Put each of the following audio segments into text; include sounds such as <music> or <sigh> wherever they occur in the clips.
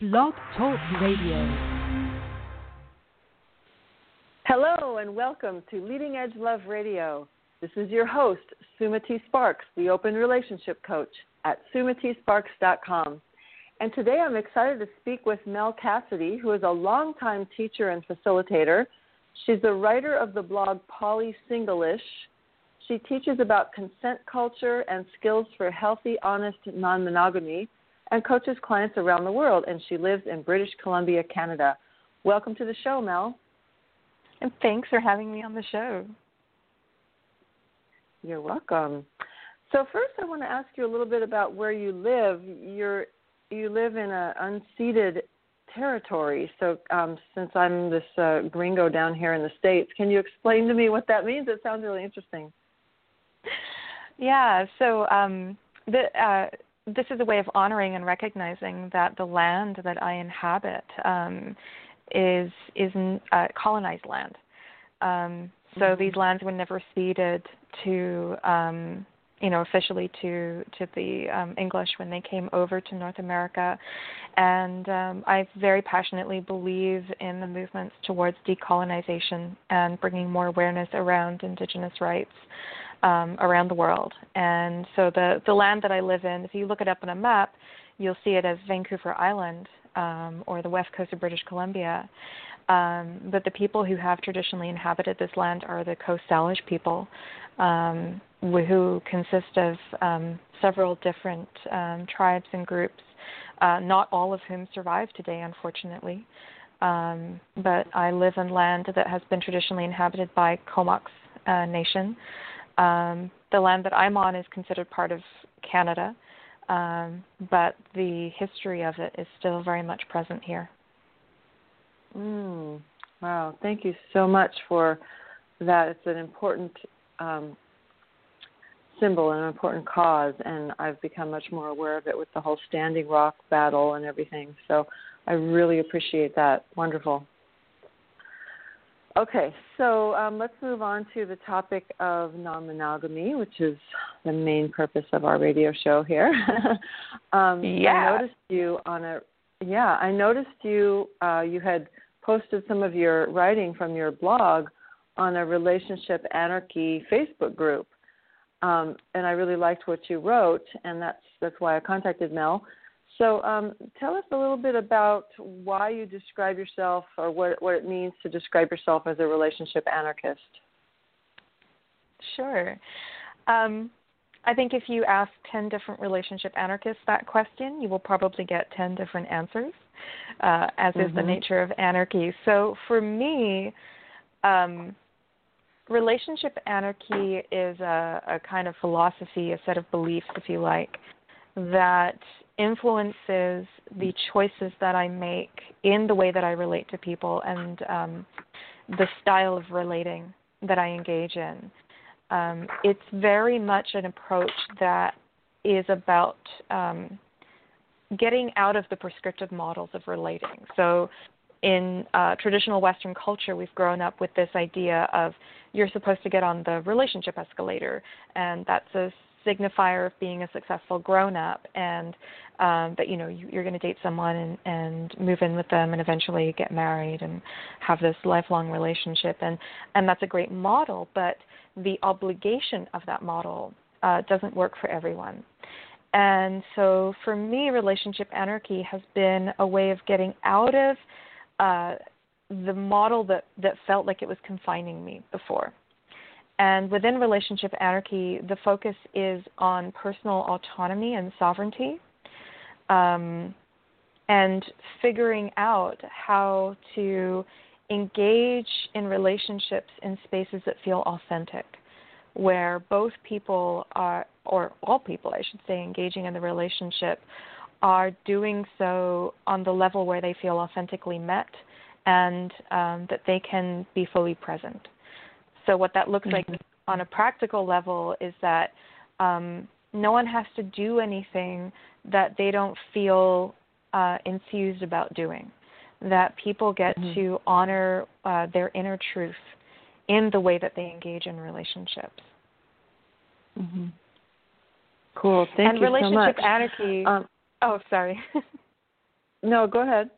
Blog Talk Radio. Hello and welcome to Leading Edge Love Radio. This is your host, Sumati Sparks, the Open Relationship Coach at sumatisparks.com. And today I'm excited to speak with Mel Cassidy, who is a longtime teacher and facilitator. She's the writer of the blog Poly Singlish. She teaches about consent culture and skills for healthy, honest non monogamy and coaches clients around the world. And she lives in British Columbia, Canada. Welcome to the show, Mel. And thanks for having me on the show. You're welcome. So first, I want to ask you a little bit about where you live. You're you live in an unceded territory. So um, since I'm this uh, gringo down here in the states, can you explain to me what that means? It sounds really interesting. <laughs> Yeah. So um, the uh, this is a way of honoring and recognizing that the land that I inhabit um, is is uh, colonized land. Um, so mm-hmm. these lands were never ceded to um, you know officially to to the um, English when they came over to North America, and um, I very passionately believe in the movements towards decolonization and bringing more awareness around Indigenous rights um, around the world. And so the the land that I live in, if you look it up on a map, you'll see it as Vancouver Island um, or the west coast of British Columbia. Um, but the people who have traditionally inhabited this land are the Coast Salish people, um, who consist of um, several different um, tribes and groups, uh, not all of whom survive today, unfortunately. Um, but I live in land that has been traditionally inhabited by Comox uh, Nation. Um, the land that I'm on is considered part of Canada, um, but the history of it is still very much present here. Mm, wow, thank you so much for that. It's an important um, symbol and an important cause, and I've become much more aware of it with the whole Standing Rock battle and everything. So I really appreciate that. Wonderful. Okay, so um, let's move on to the topic of non monogamy, which is the main purpose of our radio show here. <laughs> um, yeah. I noticed you on a yeah, I noticed you uh, you had posted some of your writing from your blog on a relationship anarchy Facebook group, um, and I really liked what you wrote, and that's that's why I contacted Mel. So, um, tell us a little bit about why you describe yourself, or what what it means to describe yourself as a relationship anarchist. Sure. Um, I think if you ask 10 different relationship anarchists that question, you will probably get 10 different answers, uh, as mm-hmm. is the mm-hmm. nature of anarchy. So for me, um, relationship anarchy is a, a kind of philosophy, a set of beliefs, if you like, that influences the choices that I make in the way that I relate to people and um, the style of relating that I engage in. Um, it's very much an approach that is about um, getting out of the prescriptive models of relating. So, in uh, traditional Western culture, we've grown up with this idea of you're supposed to get on the relationship escalator, and that's a signifier of being a successful grown up and um that you know you, you're going to date someone and and move in with them and eventually get married and have this lifelong relationship. And and that's a great model but the obligation of that model uh, doesn't work for everyone. And so for me relationship anarchy has been a way of getting out of uh, the model that that felt like it was confining me before and within relationship anarchy, the focus is on personal autonomy and sovereignty, um, and figuring out how to engage in relationships in spaces that feel authentic, where both people are, or all people, I should say, engaging in the relationship are doing so on the level where they feel authentically met and um, that they can be fully present. So what that looks mm-hmm. like on a practical level is that um, no one has to do anything that they don't feel uh, enthused about doing. That people get mm-hmm. to honor uh, their inner truth in the way that they engage in relationships. Mm-hmm. Cool. Thank and you relationship so much. And relationship anarchy. Um, oh, sorry. <laughs> no, go ahead.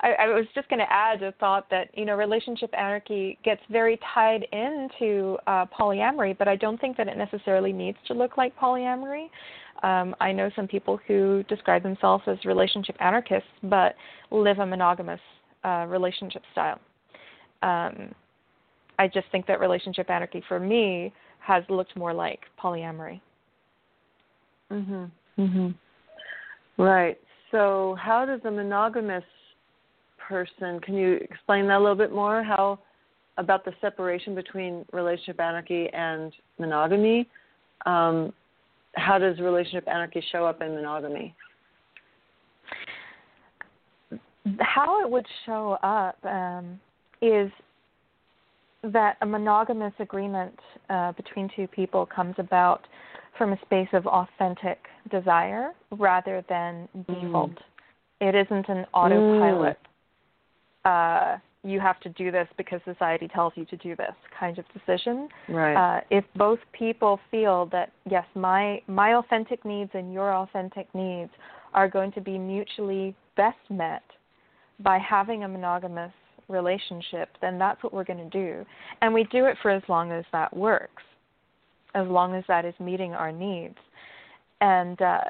I, I was just going to add a thought that you know relationship anarchy gets very tied into uh, polyamory, but I don't think that it necessarily needs to look like polyamory. Um, I know some people who describe themselves as relationship anarchists, but live a monogamous uh, relationship style. Um, I just think that relationship anarchy for me has looked more like polyamory. Mhm. Mhm. Right. So, how does a monogamous person? Can you explain that a little bit more? How about the separation between relationship anarchy and monogamy? Um, how does relationship anarchy show up in monogamy? How it would show up um, is that a monogamous agreement uh, between two people comes about from a space of authentic desire rather than default. Mm. It isn't an autopilot. Uh, you have to do this because society tells you to do this kind of decision. Right. Uh, if both people feel that yes, my my authentic needs and your authentic needs are going to be mutually best met by having a monogamous relationship, then that's what we're going to do. And we do it for as long as that works, as long as that is meeting our needs. And uh,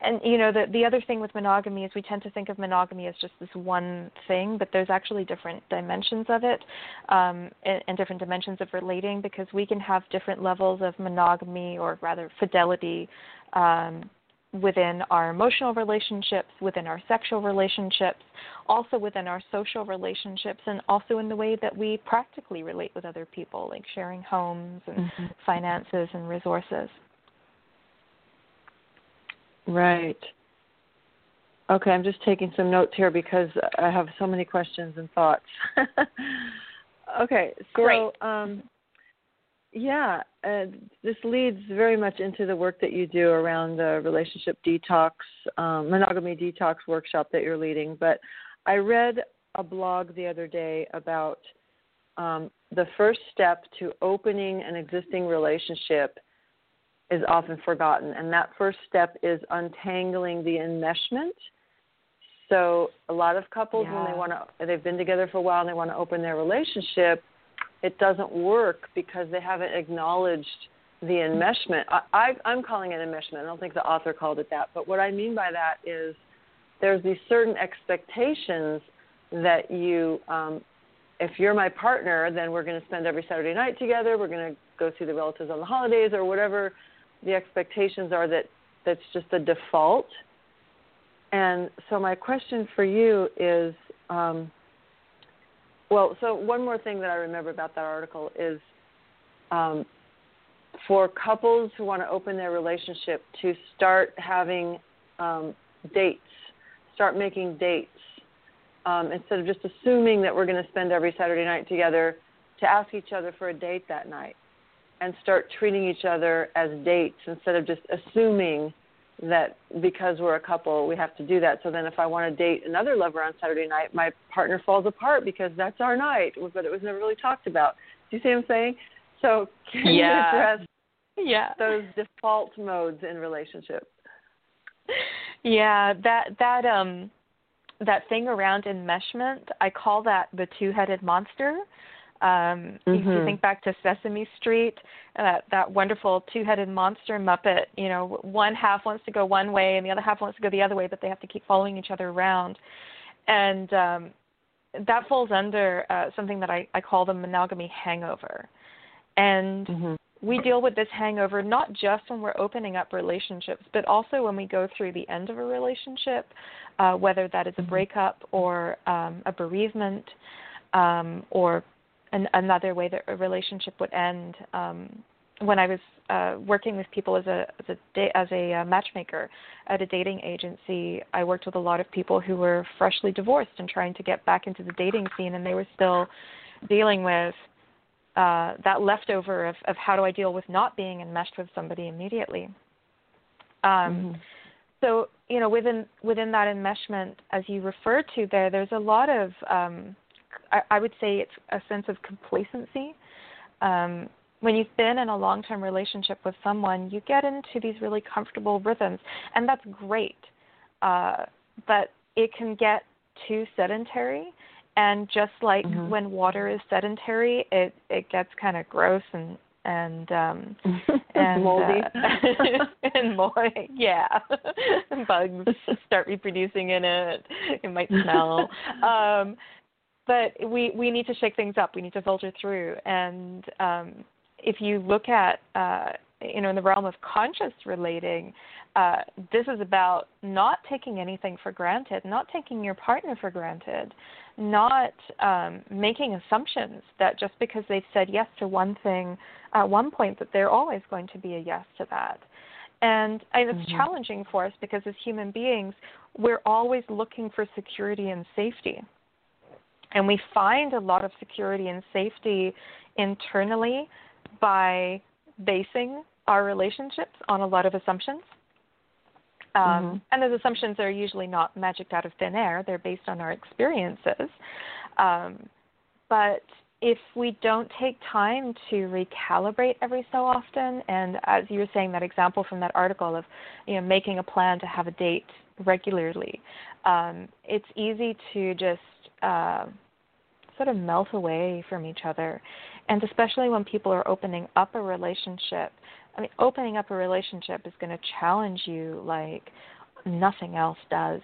and you know the the other thing with monogamy is we tend to think of monogamy as just this one thing, but there's actually different dimensions of it, um, and, and different dimensions of relating because we can have different levels of monogamy or rather fidelity um, within our emotional relationships, within our sexual relationships, also within our social relationships, and also in the way that we practically relate with other people, like sharing homes and mm-hmm. finances and resources. Right. Okay, I'm just taking some notes here because I have so many questions and thoughts. <laughs> okay, so Great. Um, yeah, uh, this leads very much into the work that you do around the relationship detox, um, monogamy detox workshop that you're leading. But I read a blog the other day about um, the first step to opening an existing relationship is often forgotten. And that first step is untangling the enmeshment. So a lot of couples yeah. when they want to they've been together for a while and they want to open their relationship, it doesn't work because they haven't acknowledged the enmeshment. I, I I'm calling it enmeshment. I don't think the author called it that, but what I mean by that is there's these certain expectations that you um if you're my partner, then we're going to spend every Saturday night together. We're going to go see the relatives on the holidays or whatever the expectations are that that's just a default. And so my question for you is, um, well, so one more thing that I remember about that article is um, for couples who want to open their relationship to start having um, dates, start making dates um, instead of just assuming that we're going to spend every Saturday night together, to ask each other for a date that night and start treating each other as dates instead of just assuming that because we're a couple we have to do that. So then if I want to date another lover on Saturday night, my partner falls apart because that's our night, but it was never really talked about. Do you see what I'm saying? So can yeah. you address yeah. those default modes in relationships? Yeah, that that um that thing around enmeshment, I call that the two-headed monster um, mm-hmm. If you think back to Sesame Street, uh, that wonderful two-headed monster Muppet, you know, one half wants to go one way and the other half wants to go the other way, but they have to keep following each other around, and um, that falls under uh, something that I, I call the monogamy hangover, and mm-hmm. we deal with this hangover not just when we're opening up relationships, but also when we go through the end of a relationship, uh, whether that is a mm-hmm. breakup or um, a bereavement. Um, or an, another way that a relationship would end. Um, when I was uh, working with people as a as a as a uh, matchmaker at a dating agency, I worked with a lot of people who were freshly divorced and trying to get back into the dating scene, and they were still dealing with uh, that leftover of, of how do I deal with not being enmeshed with somebody immediately. Um, mm-hmm. So you know, within within that enmeshment, as you referred to there, there's a lot of um, I, I would say it's a sense of complacency. Um, when you've been in a long term relationship with someone, you get into these really comfortable rhythms, and that's great. Uh, but it can get too sedentary and just like Mhm. when water is sedentary it it gets kind of gross and and um <laughs> and Moldy. uh, <laughs> and moldy yeah <laughs> bugs start reproducing in it it might smell um but we we need to shake things up we need to filter through and um if you look at uh you know in the realm of conscious relating uh, this is about not taking anything for granted, not taking your partner for granted, not um, making assumptions that just because they've said yes to one thing at one point, that they're always going to be a yes to that. And, and it's Mhm. challenging for us because as human beings, we're always looking for security and safety. And we find a lot of security and safety internally by basing our relationships on a lot of assumptions. Um, Mhm. And those assumptions are usually not magicked out of thin air, they're based on our experiences. Um, but if we don't take time to recalibrate every so often, and as you were saying, that example from that article of you know making a plan to have a date regularly, um, it's easy to just uh, sort of melt away from each other, and especially when people are opening up a relationship. I mean, opening up a relationship is going to challenge you like nothing else does.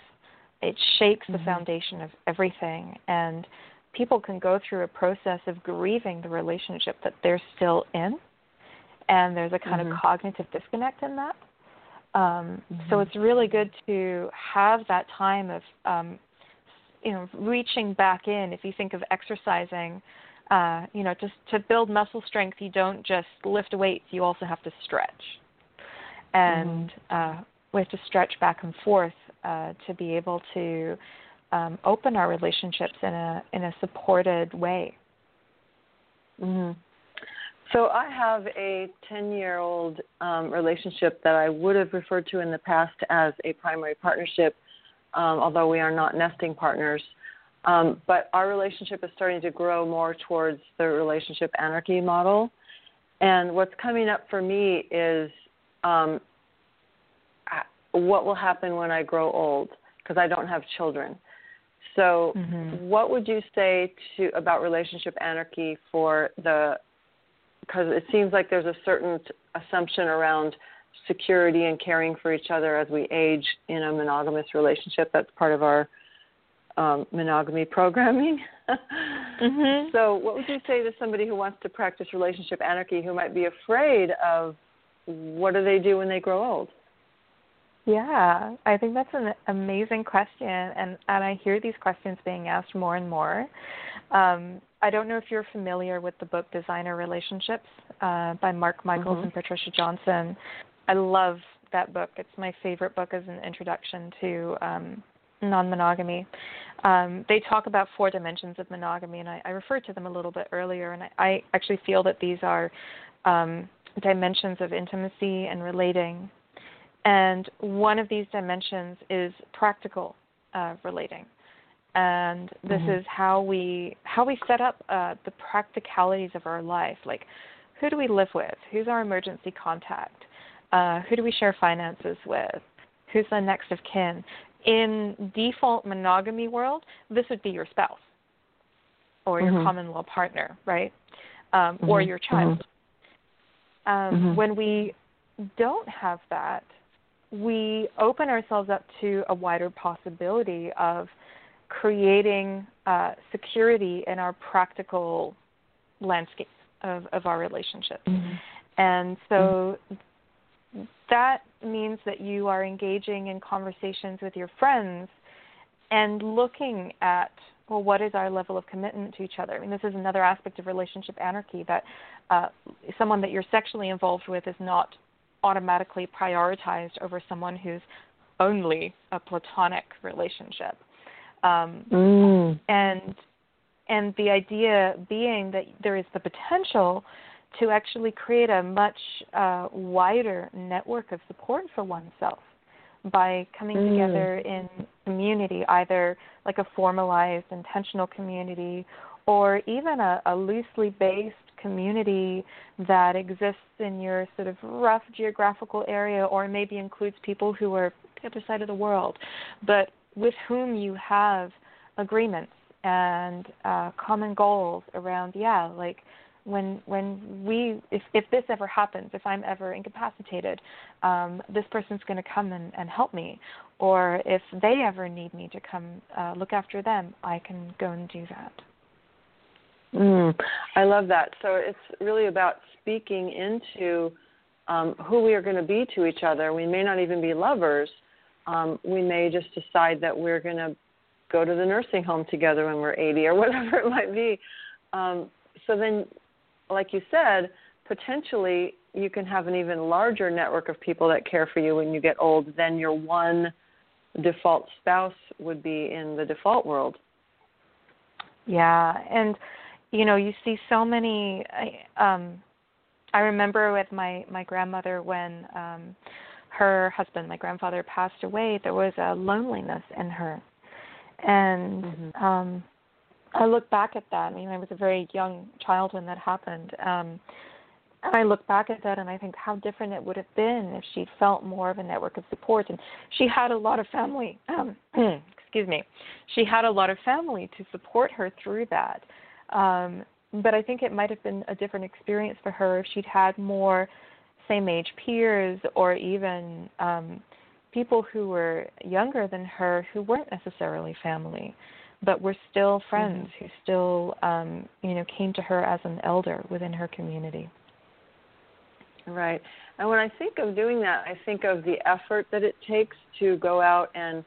It shakes the Mhm. foundation of everything, and people can go through a process of grieving the relationship that they're still in, and there's a kind Mhm. of cognitive disconnect in that. Um, So Mhm. it's really good to have that time of, um, you know, reaching back in. If you think of exercising, uh, you know, just to build muscle strength, you don't just lift weights; you also have to stretch, and uh, we have to stretch back and forth uh, to be able to um, open our relationships in a in a supported way. hmm So I have a 10 year old um, relationship that I would have referred to in the past as a primary partnership, um, although we are not nesting partners. Um, but our relationship is starting to grow more towards the relationship anarchy model. And what's coming up for me is um, what will happen when I grow old because I don't have children. So, Mhm. what would you say to about relationship anarchy for the because it seems like there's a certain assumption around security and caring for each other as we age in a monogamous relationship. That's part of our um, monogamy programming. <laughs> Mhm. So, what would you say to somebody who wants to practice relationship anarchy who might be afraid of what do they do when they grow old? Yeah, I think that's an amazing question, and and I hear these questions being asked more and more. Um, I don't know if you're familiar with the book Designer Relationships uh, by Mark Michaels Mhm. and Patricia Johnson. I love that book. It's my favorite book as an introduction to um, non-monogamy. Um, they talk about four dimensions of monogamy, and I, I referred to them a little bit earlier. And I, I actually feel that these are um, dimensions of intimacy and relating and one of these dimensions is practical uh, relating and this Mhm. is how we how we set up uh, the practicalities of our life like who do we live with who's our emergency contact uh, who do we share finances with who's the next of kin in default monogamy world this would be your spouse or your Mhm. common law partner right um, or Mhm. your child um, Mhm. when we don't have that we open ourselves up to a wider possibility of creating uh, security in our practical landscape of, of our relationships. Mm-hmm. And so that means that you are engaging in conversations with your friends and looking at, well, what is our level of commitment to each other? I mean, this is another aspect of relationship anarchy that uh, someone that you're sexually involved with is not automatically prioritized over someone who's only a platonic relationship. Um, Mm. and and the idea being that there is the potential to actually create a much uh, wider network of support for oneself by coming Mm. together in community, either like a formalized intentional community or even a, a loosely based community that exists in your sort of rough geographical area or maybe includes people who are the other side of the world. But with whom you have agreements and uh, common goals around yeah like when when we if if this ever happens if i'm ever incapacitated um this person's going to come and, and help me. Or if they ever need me to come uh, look after them i can go and do that. Mm, i love that. So it's really about speaking into um, who we are going to be to each other. We may not even be lovers. Um, we may just decide that we're going to go to the nursing home together when we're 80 or <laughs> whatever it might be. Um, so then like you said, potentially you can have an even larger network of people that care for you when you get old than your one default spouse would be in the default world. Yeah, and you know, you see so many um I remember with my my grandmother when um her husband, my grandfather passed away, there was a loneliness in her. And mm-hmm. um I look back at that. I mean, I was a very young child when that happened. Um, and I look back at that and I think how different it would have been if she'd felt more of a network of support. And she had a lot of family. Um, <clears throat> excuse me. She had a lot of family to support her through that. Um, but I think it might have been a different experience for her if she'd had more same age peers or even um, people who were younger than her who weren't necessarily family but were still friends mm-hmm. who still um, you know came to her as an elder within her community. Right. And when I think of doing that, I think of the effort that it takes to go out and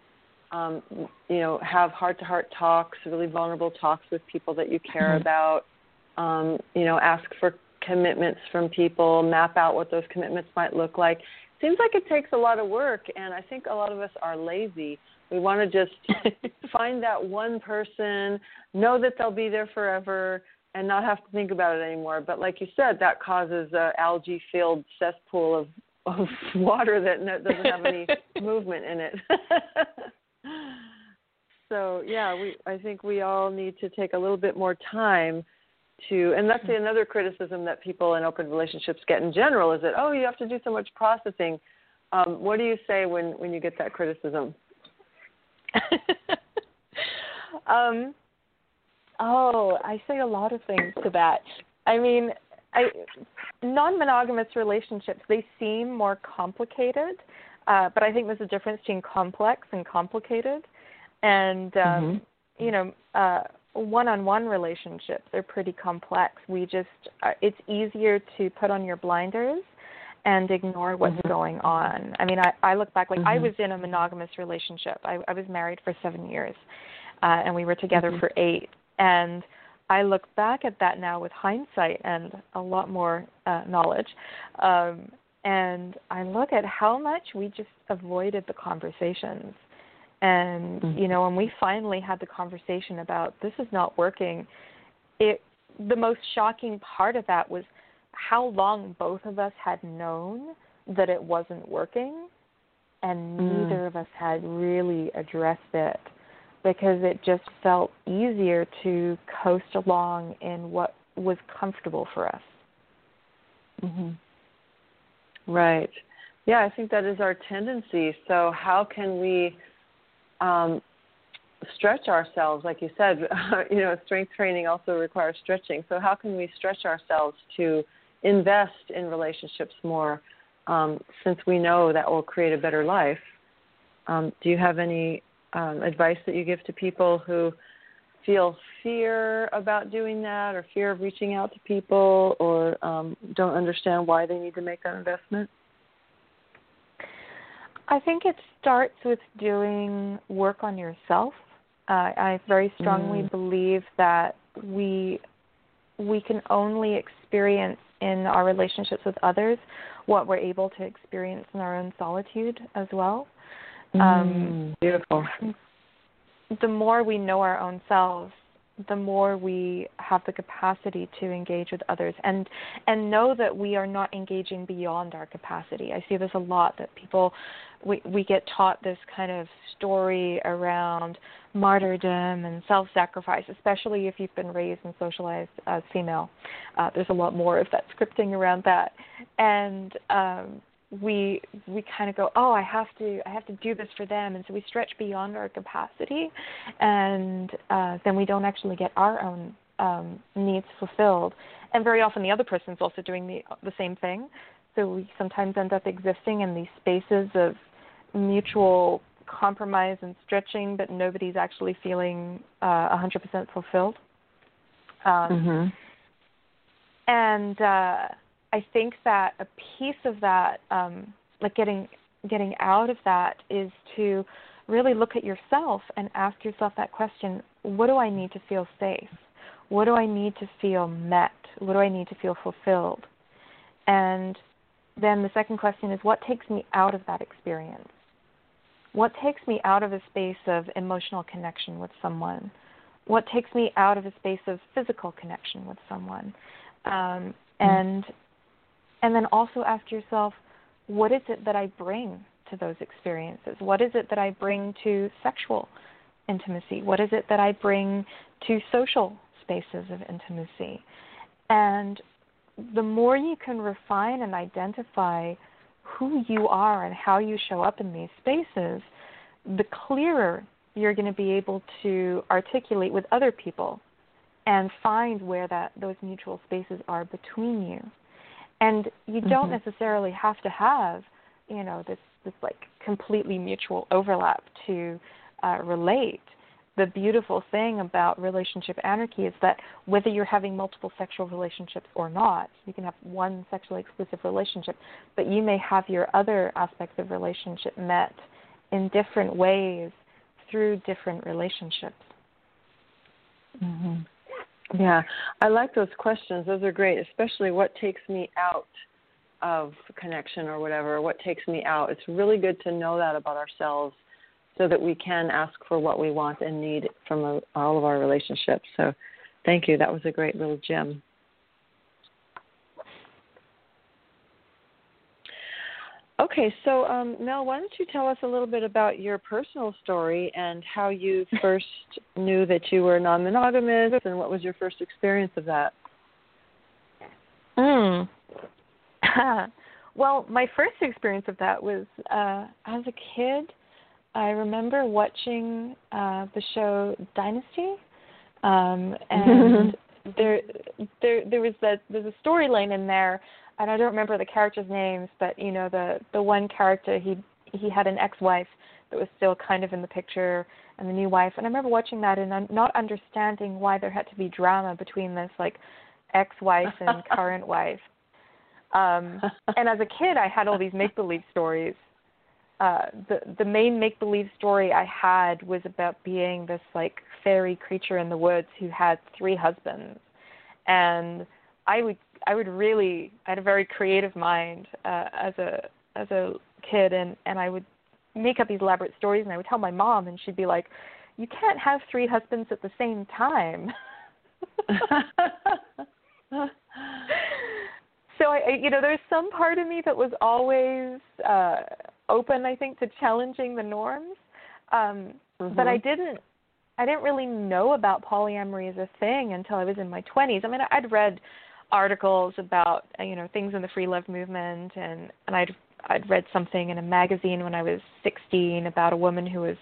um, you know have heart-to-heart talks, really vulnerable talks with people that you care mm-hmm. about. Um, you know, ask for commitments from people, map out what those commitments might look like. Seems like it takes a lot of work, and I think a lot of us are lazy we want to just <laughs> find that one person, know that they'll be there forever, and not have to think about it anymore. But like you said, that causes a algae filled cesspool of, of <laughs> water that doesn't have any <laughs> movement in it. so yeah, we I think we all need to take a little bit more time to and that's another criticism that people in open relationships get in general is that oh you have to do so much processing. Um, what do you say when when you get that criticism? <laughs> um, oh, I say a lot of things to that. I mean, I, non-monogamous relationships they seem more complicated, uh, but I think there's a difference between complex and complicated. And um, mm-hmm. you know, uh, one-on-one relationships are pretty complex. We just uh, it's easier to put on your blinders and ignore what's mm-hmm. going on. I mean, I, I look back like mm-hmm. I was in a monogamous relationship. I, I was married for seven years, uh, and we were together mm-hmm. for eight. And I look back at that now with hindsight and a lot more uh, knowledge. Um, and I look at how much we just avoided the conversations. And, mm-hmm. you know, when we finally had the conversation about this is not working, it the most shocking part of that was how long both of us had known that it wasn't working, and mm. neither of us had really addressed it because it just felt easier to coast along in what was comfortable for us. hmm Right. Yeah, I think that is our tendency. So, how can we um, stretch ourselves? Like you said, <laughs> you know, strength training also requires stretching. So, how can we stretch ourselves to invest in relationships more um, since we know that will create a better life. Um, do you have any um, advice that you give to people who feel fear about doing that or fear of reaching out to people or um, don't understand why they need to make that investment? I think it starts with doing work on yourself. Uh, I very strongly mm. believe that we we can only experience in our relationships with others what we're able to experience in our own solitude as well. Mm, um, beautiful. The more we know our own selves, the more we have the capacity to engage with others and and know that we are not engaging beyond our capacity. I see this a lot that people we we get taught this kind of story around martyrdom and self-sacrifice, especially if you've been raised and socialized as female. Uh, there's a lot more of that scripting around that, and um, we we kind of go oh i have to i have to do this for them. And so we stretch beyond our capacity and uh then we don't actually get our own um needs fulfilled. And very often the other person's also doing the the same thing. So we sometimes end up existing in these spaces of mutual compromise and stretching but nobody's actually feeling uh 100% fulfilled um mm-hmm. and uh I think that a piece of that, um, like getting getting out of that, is to really look at yourself and ask yourself that question: What do I need to feel safe? What do I need to feel met? What do I need to feel fulfilled? And then the second question is: What takes me out of that experience? What takes me out of a space of emotional connection with someone? What takes me out of a space of physical connection with someone? Um, and and then also ask yourself, what is it that I bring to those experiences? What is it that I bring to sexual intimacy? What is it that I bring to social spaces of intimacy? And the more you can refine and identify who you are and how you show up in these spaces, the clearer you're going to be able to articulate with other people and find where that those mutual spaces are between you and you don't mm-hmm. necessarily have to have you know this this like completely mutual overlap to uh, relate the beautiful thing about relationship anarchy is that whether you're having multiple sexual relationships or not, you can have one sexually exclusive relationship, but you may have your other aspects of relationship met in different ways through different relationships. Mm-hmm. Yeah, I like those questions. Those are great, especially what takes me out of connection or whatever, what takes me out. It's really good to know that about ourselves so that we can ask for what we want and need from a, all of our relationships. So thank you. That was a great little gem. Okay, so um, Mel, why don't you tell us a little bit about your personal story and how you <laughs> first knew that you were non monogamous and what was your first experience of that? Mm. <laughs> well, my first experience of that was uh, as a kid. I remember watching uh, the show Dynasty, um, <laughs> and there, there, there was that. There's a storyline in there and I don't remember the characters' names, but you know the the one character he he had an ex-wife that was still kind of in the picture and the new wife. And I remember watching that and not understanding why there had to be drama between this like ex-wife and <laughs> current wife. Um, and as a kid, I had all these make-believe stories. Uh, the the main make-believe story I had was about being this like fairy creature in the woods who had three husbands, and I would I would really I had a very creative mind uh, as a as a kid and and I would make up these elaborate stories and I would tell my mom and she'd be like, "You can't have three husbands at the same time." <laughs> <laughs> so I, you know, there's some part of me that was always uh open, I think, to challenging the norms. Um mm-hmm. but I didn't I didn't really know about polyamory as a thing until I was in my 20s. I mean, I'd read articles about uh, you know things in the free love movement and and I'd I'd read something in a magazine when I was 16 about a woman who was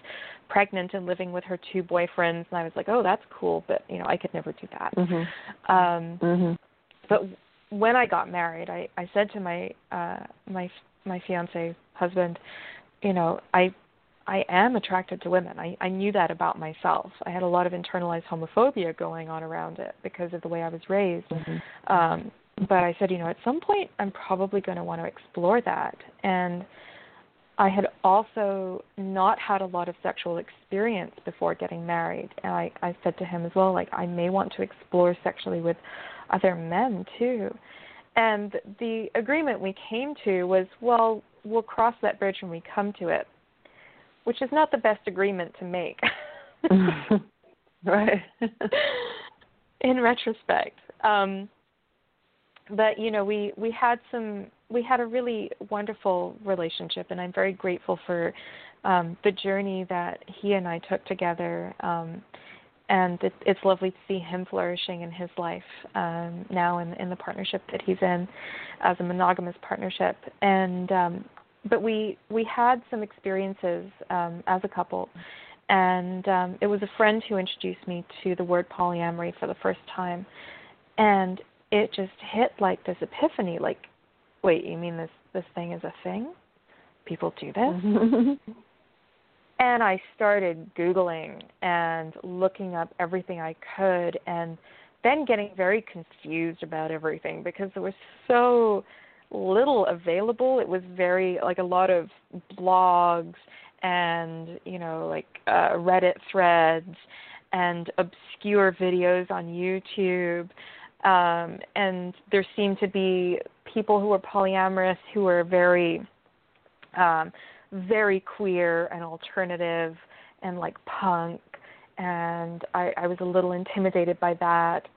pregnant and living with her two boyfriends and I was like oh that's cool but you know I could never do that mm-hmm. um mm-hmm. but when I got married I I said to my uh my my fiance husband you know I I am attracted to women. I, I knew that about myself. I had a lot of internalized homophobia going on around it because of the way I was raised. Mm-hmm. Um, but I said, you know, at some point I'm probably going to want to explore that. And I had also not had a lot of sexual experience before getting married. And I, I said to him as well, like, I may want to explore sexually with other men too. And the agreement we came to was, well, we'll cross that bridge when we come to it which is not the best agreement to make. <laughs> right. <laughs> In retrospect. Um, but you know, we we had some we had a really wonderful relationship and I'm very grateful for um the journey that he and I took together. Um and it, it's lovely to see him flourishing in his life um, now in, in the partnership that he's in as a monogamous partnership. And um, but we we had some experiences um, as a couple, and um, it was a friend who introduced me to the word polyamory for the first time, and it just hit like this epiphany. Like, wait, you mean this this thing is a thing? People do this. <laughs> and I started Googling and looking up everything I could and then getting very confused about everything because there was so little available. It was very like a lot of blogs and, you know, like uh, Reddit threads and obscure videos on YouTube. Um, and there seemed to be people who were polyamorous who were very um, very queer and alternative and like punk and I, I was a little intimidated by that.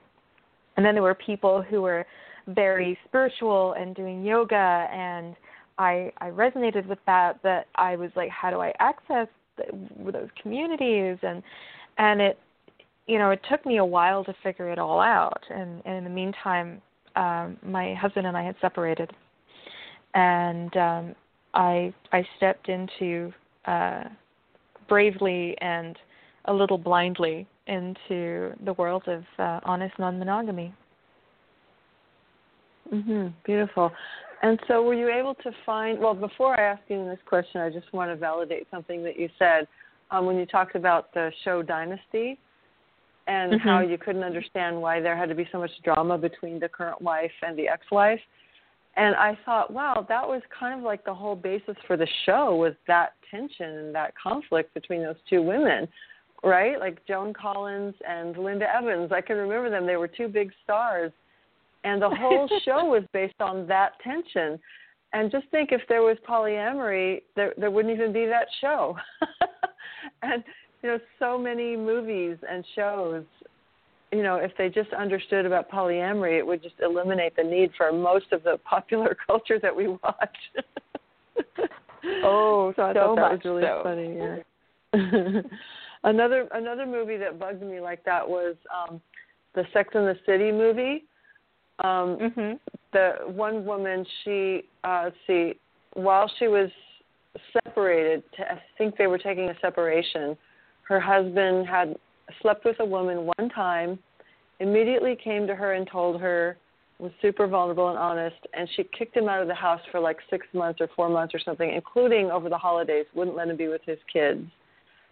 And then there were people who were very spiritual and doing yoga and I I resonated with that that I was like how do I access the, those communities? And and it you know it took me a while to figure it all out. And, and in the meantime um my husband and I had separated. And um I I stepped into uh, bravely and a little blindly into the world of uh, honest non-monogamy. Mhm. Beautiful. And so, were you able to find? Well, before I ask you this question, I just want to validate something that you said um, when you talked about the show Dynasty and mm-hmm. how you couldn't understand why there had to be so much drama between the current wife and the ex-wife and I thought, wow, that was kind of like the whole basis for the show was that tension and that conflict between those two women, right? Like Joan Collins and Linda Evans. I can remember them. They were two big stars. And the whole <laughs> show was based on that tension. And just think if there was polyamory, there there wouldn't even be that show. <laughs> and you know, so many movies and shows you know, if they just understood about polyamory, it would just eliminate the need for most of the popular <laughs> culture that we watch. <laughs> oh, so I so thought that was really so. funny. Yeah. <laughs> another another movie that bugged me like that was um the Sex and the City movie. Um mm-hmm. the one woman she uh let's see while she was separated to, I think they were taking a separation her husband had slept with a woman one time, immediately came to her and told her, was super vulnerable and honest, and she kicked him out of the house for like six months or four months or something, including over the holidays, wouldn't let him be with his kids.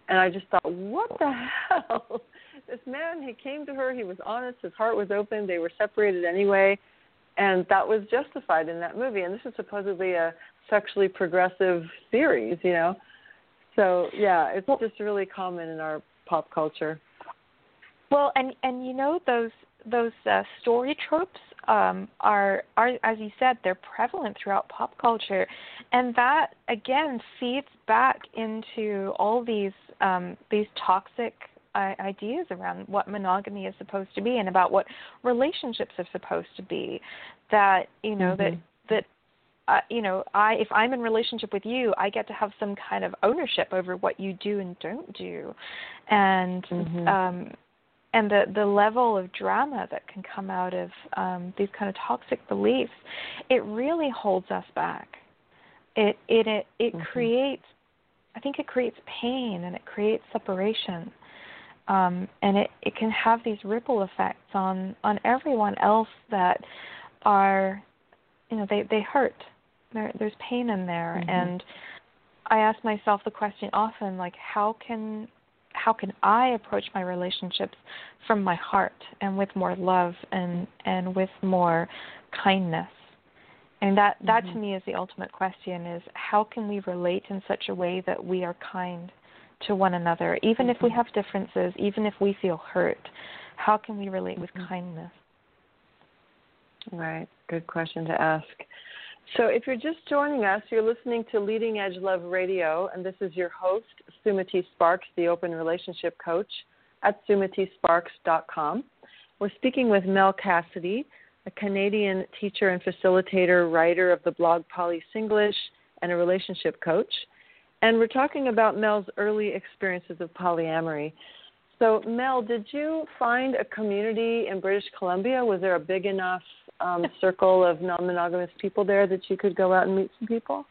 And I just thought, what the hell? <laughs> This man, he came to her, he was honest, his heart was open, they were separated anyway, and that was justified in that movie. And this is supposedly a sexually progressive series, you know. So yeah, it's just really common in our pop culture. Well, and and you know those those uh, story tropes um, are are as you said they're prevalent throughout pop culture, and that again feeds back into all these um, these toxic uh, ideas around what monogamy is supposed to be and about what relationships are supposed to be. That you know mm-hmm. that that uh, you know, I if I'm in relationship with you, I get to have some kind of ownership over what you do and don't do, and mm-hmm. um, and the the level of drama that can come out of um, these kind of toxic beliefs, it really holds us back. It it it, it mm-hmm. creates, I think it creates pain and it creates separation, um, and it it can have these ripple effects on on everyone else that are, you know, they they hurt. There, there's pain in there, mm-hmm. and I ask myself the question often, like, how can how can I approach my relationships from my heart and with more love and and with more kindness? And that that mm-hmm. to me is the ultimate question is how can we relate in such a way that we are kind to one another even mm-hmm. if we mm-hmm. have differences, even if we feel hurt? How can we relate with mm-hmm. kindness? Right. Good question to ask. So, if you're just joining us, you're listening to Leading Edge Love Radio, and this is your host, Sumati Sparks, the Open Relationship Coach at sumatisparks.com. We're speaking with Mel Cassidy, a Canadian teacher and facilitator, writer of the blog Poly Singlish, and a relationship coach. And we're talking about Mel's early experiences of polyamory. So, Mel, did you find a community in British Columbia? Was there a big enough um, circle of non-monogamous people there that you could go out and meet some people?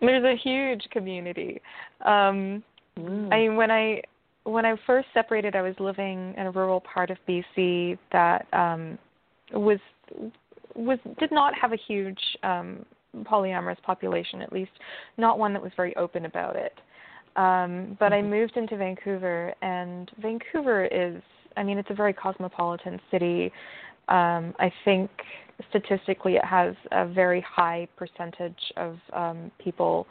There's a huge community. Um, mm. I mean, when I when I first separated, I was living in a rural part of BC that um, was was did not have a huge um, polyamorous population, at least not one that was very open about it. Um, but I mm-hmm. moved into Vancouver, and Vancouver is, I mean, it's a very cosmopolitan city. Um, I think statistically it has a very high percentage of um, people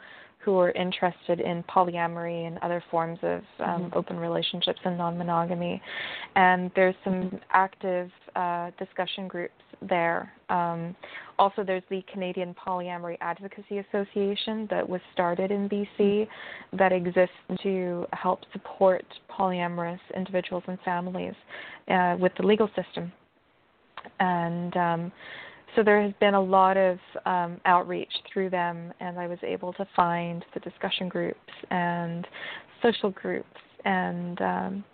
who are interested in polyamory and other forms of um, mm-hmm. open relationships and non-monogamy. And there's some mm-hmm. active uh, discussion groups there. Um, also, there's the Canadian Polyamory Advocacy Association that was started in BC that exists to help support polyamorous individuals and families uh, with the legal system. And um, so there has been a lot of um, outreach through them, and I was able to find the discussion groups and social groups, and um,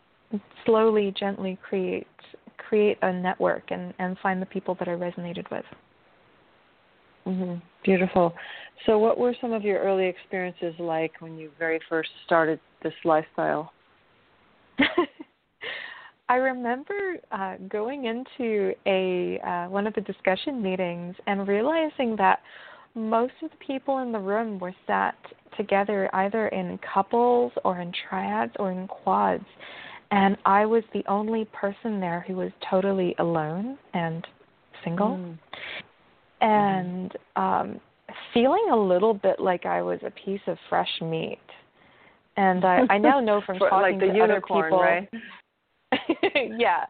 slowly, gently create create a network and, and find the people that I resonated with. Mm-hmm. Beautiful. So, what were some of your early experiences like when you very first started this lifestyle? <laughs> I remember uh, going into a uh, one of the discussion meetings and realizing that most of the people in the room were sat together either in couples or in triads or in quads, and I was the only person there who was totally alone and single, mm. and um, feeling a little bit like I was a piece of fresh meat. And I, I now know from <laughs> talking like to unicorn, other people, right? <laughs> yeah.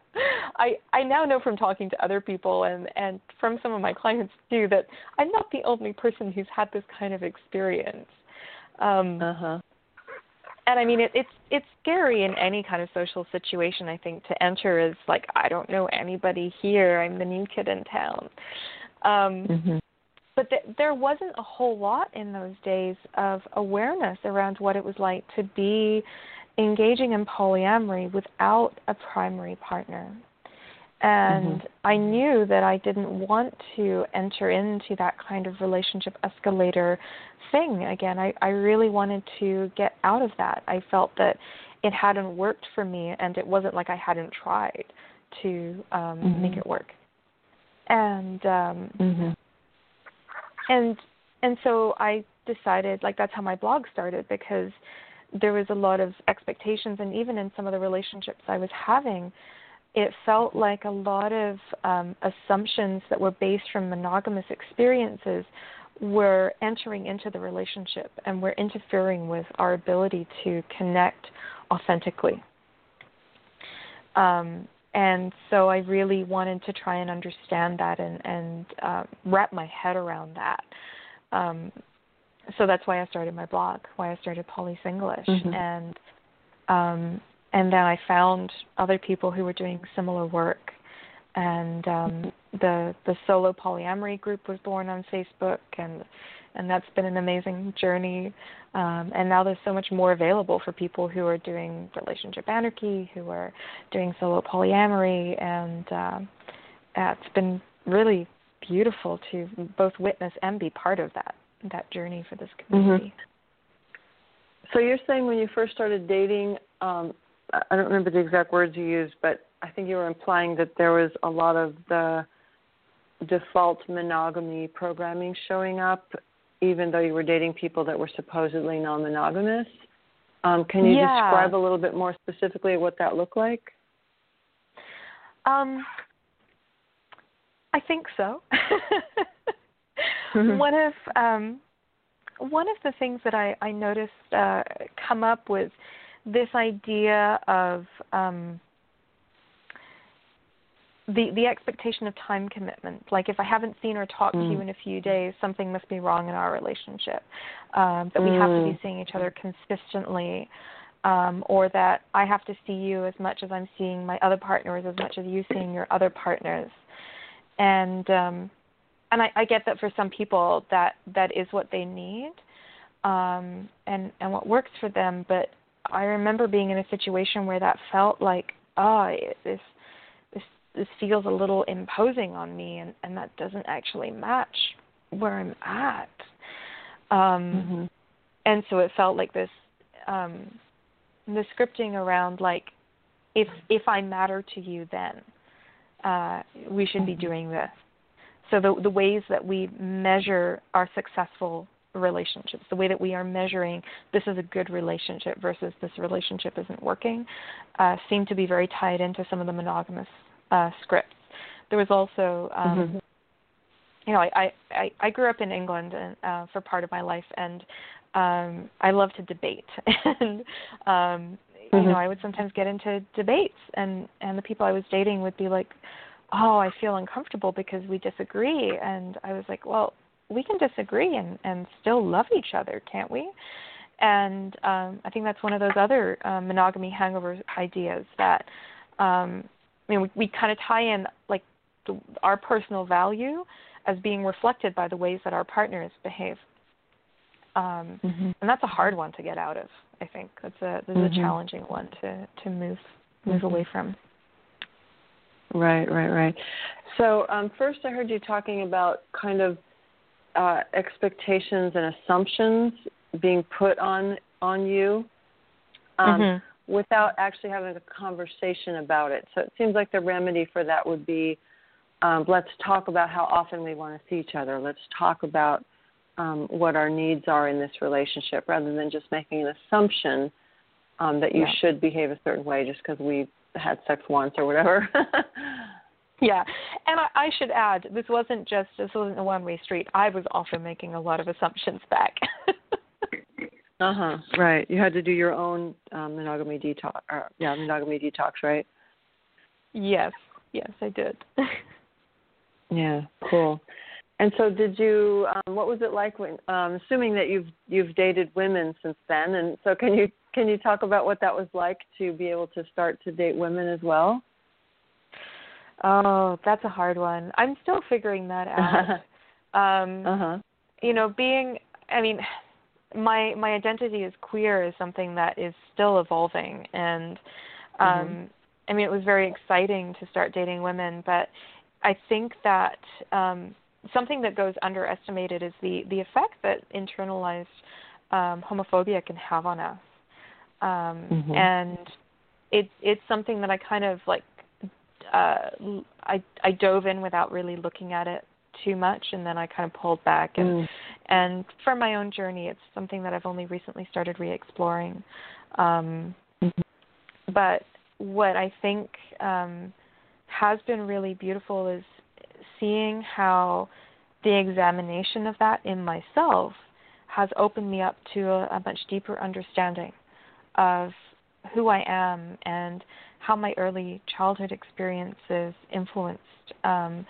I I now know from talking to other people and and from some of my clients too that I'm not the only person who's had this kind of experience. Um Uh-huh. And I mean it it's it's scary in any kind of social situation I think to enter is like I don't know anybody here. I'm the new kid in town. Um mm-hmm. But th- there wasn't a whole lot in those days of awareness around what it was like to be engaging in polyamory without a primary partner. And mm-hmm. I knew that I didn't want to enter into that kind of relationship escalator thing again. I, I really wanted to get out of that. I felt that it hadn't worked for me, and it wasn't like I hadn't tried to um, mm-hmm. make it work. And um, mm-hmm. and and so I decided like that's how my blog started because there was a lot of expectations, and even in some of the relationships I was having, it felt like a lot of um, assumptions that were based from monogamous experiences were entering into the relationship and were interfering with our ability to connect authentically. Um, and so I really wanted to try and understand that and, and uh, wrap my head around that. Um, so that's why I started my blog, why I started Poly Singleish, mm-hmm. and um, and then I found other people who were doing similar work, and um, the the solo polyamory group was born on Facebook, and and that's been an amazing journey. Um, and now there's so much more available for people who are doing relationship anarchy, who are doing solo polyamory, and uh, it's been really beautiful to both witness and be part of that that journey for this community. Mm-hmm. So you're saying when you first started dating, um, I don't remember the exact words you used, but I think you were implying that there was a lot of the default monogamy programming showing up, even though you were dating people that were supposedly non-monogamous. Um, can you yeah. describe a little bit more specifically what that looked like? Um, I think so. <laughs> Mm-hmm. One of um, one of the things that I, I noticed uh, come up was this idea of um, the the expectation of time commitment. Like if I haven't seen or talked mm. to you in a few days, something must be wrong in our relationship. Um, that we mm. have to be mm. seeing each other consistently, um, or that I have to see you as much as I'm seeing my other partners, as much as you seeing your other partners. And um, and I, I get that for some people that that is what they need um, and and what works for them. But I remember being in a situation where that felt like, oh, this this this feels a little imposing on me, and and that doesn't actually match where I'm at. Um, mm-hmm. And so it felt like this um, the scripting around like if if I matter to you, then uh, we should be mm-hmm. doing this. So the the ways that we measure our successful relationships, the way that we are measuring this is a good relationship versus this relationship isn't working, uh, seem to be very tied into some of the monogamous uh, scripts. There was also, um, mm-hmm. you know, I, I I grew up in England and, uh, for part of my life, and um, I love to debate, <laughs> and um, mm-hmm. you know, I would sometimes get into debates, and and the people I was dating would be like, "Oh, I feel uncomfortable because we disagree," and I was like, "Well." we can disagree and and still love each other, can't we? And um, I think that's one of those other um, monogamy hangover ideas that um, I mean we, we kind of tie in like the, our personal value as being reflected by the ways that our partners behave. Um, mm-hmm. And that's a hard one to get out of. I think that's a this mm-hmm. a challenging one to to move move mm-hmm. away from. Right, right, right. So um, first, I heard you talking about kind of uh, expectations and assumptions being put on on you um, mm-hmm. without actually having a conversation about it. So it seems like the remedy for that would be um, let's talk about how often we want to see each other. Let's talk about um, what our needs are in this relationship rather than just making an assumption um, that you yeah. should behave a certain way just because we had sex once or whatever. <laughs> Yeah, and I, I should add, this wasn't just this wasn't a one-way street. I was also making a lot of assumptions back. <laughs> uh huh. Right. You had to do your own um, monogamy detox. Or, yeah, monogamy detox, right? Yes. Yes, I did. <laughs> yeah. Cool. And so, did you? Um, what was it like when? Um, assuming that you've you've dated women since then, and so can you can you talk about what that was like to be able to start to date women as well? Oh, that's a hard one. I'm still figuring that <laughs> out. um, uh-huh. You know, being, I mean, my my identity as queer is something that is still evolving, and um, mm-hmm. I mean, it was very exciting to start dating women, but I think that um, something that goes underestimated is the the effect that internalized um, homophobia can have on us, um, mm-hmm. and it it's something that I kind of like uh, I I dove in without really looking at it too much, and then I kind of pulled back. And mm. and for my own journey, it's something that I've only recently started re-exploring. Um, mm-hmm. But what I think um, has been really beautiful is seeing how the examination of that in myself has opened me up to a, a much deeper understanding of who I am and how my early childhood experiences influenced um,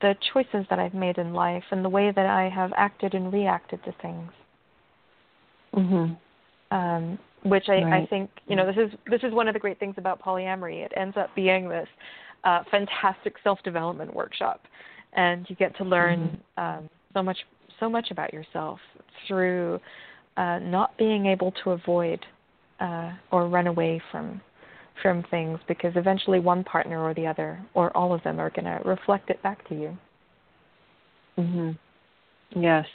the choices that I've made in life and the way that I have acted and reacted to things. Mm-hmm. Um, which I, right. I think you know this is this is one of the great things about polyamory. It ends up being this uh, fantastic self development workshop, and you get to learn mm-hmm. um, so much so much about yourself through uh, not being able to avoid uh, or run away from from things because eventually one partner or the other or all of them are going to reflect it back to you. Mhm. Yes.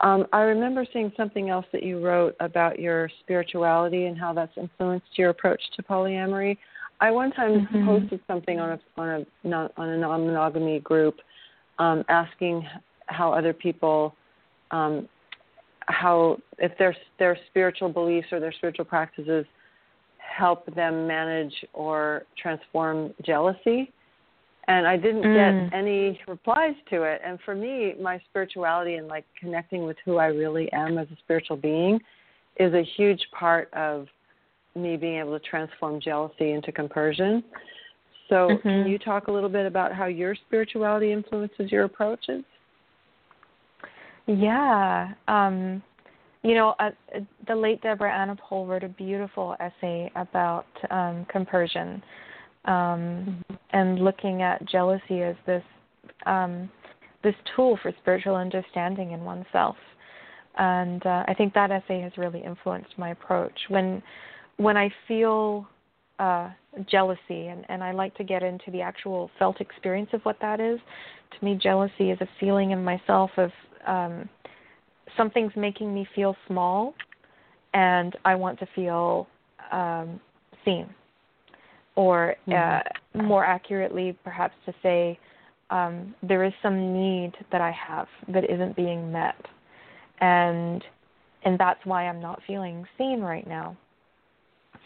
Um, I remember seeing something else that you wrote about your spirituality and how that's influenced your approach to polyamory. I one time mm-hmm. posted something on a on a on a non-monogamy group, um, asking how other people, um, how if their their spiritual beliefs or their spiritual practices help them manage or transform jealousy. And I didn't mm. get any replies to it. And for me, my spirituality and like connecting with who I really am as a spiritual being is a huge part of me being able to transform jealousy into compersion. So, mm-hmm. can you talk a little bit about how your spirituality influences your approaches? Yeah. Um, you know, uh, the late Deborah Anna Anapol wrote a beautiful essay about um, compersion um, mm-hmm. and looking at jealousy as this um, this tool for spiritual understanding in oneself. And uh, I think that essay has really influenced my approach. When when I feel uh, jealousy, and, and I like to get into the actual felt experience of what that is. To me, jealousy is a feeling in myself of um, something's making me feel small, and I want to feel um, seen. Or uh, mm-hmm. more accurately, perhaps to say, um, there is some need that I have that isn't being met, and and that's why I'm not feeling seen right now.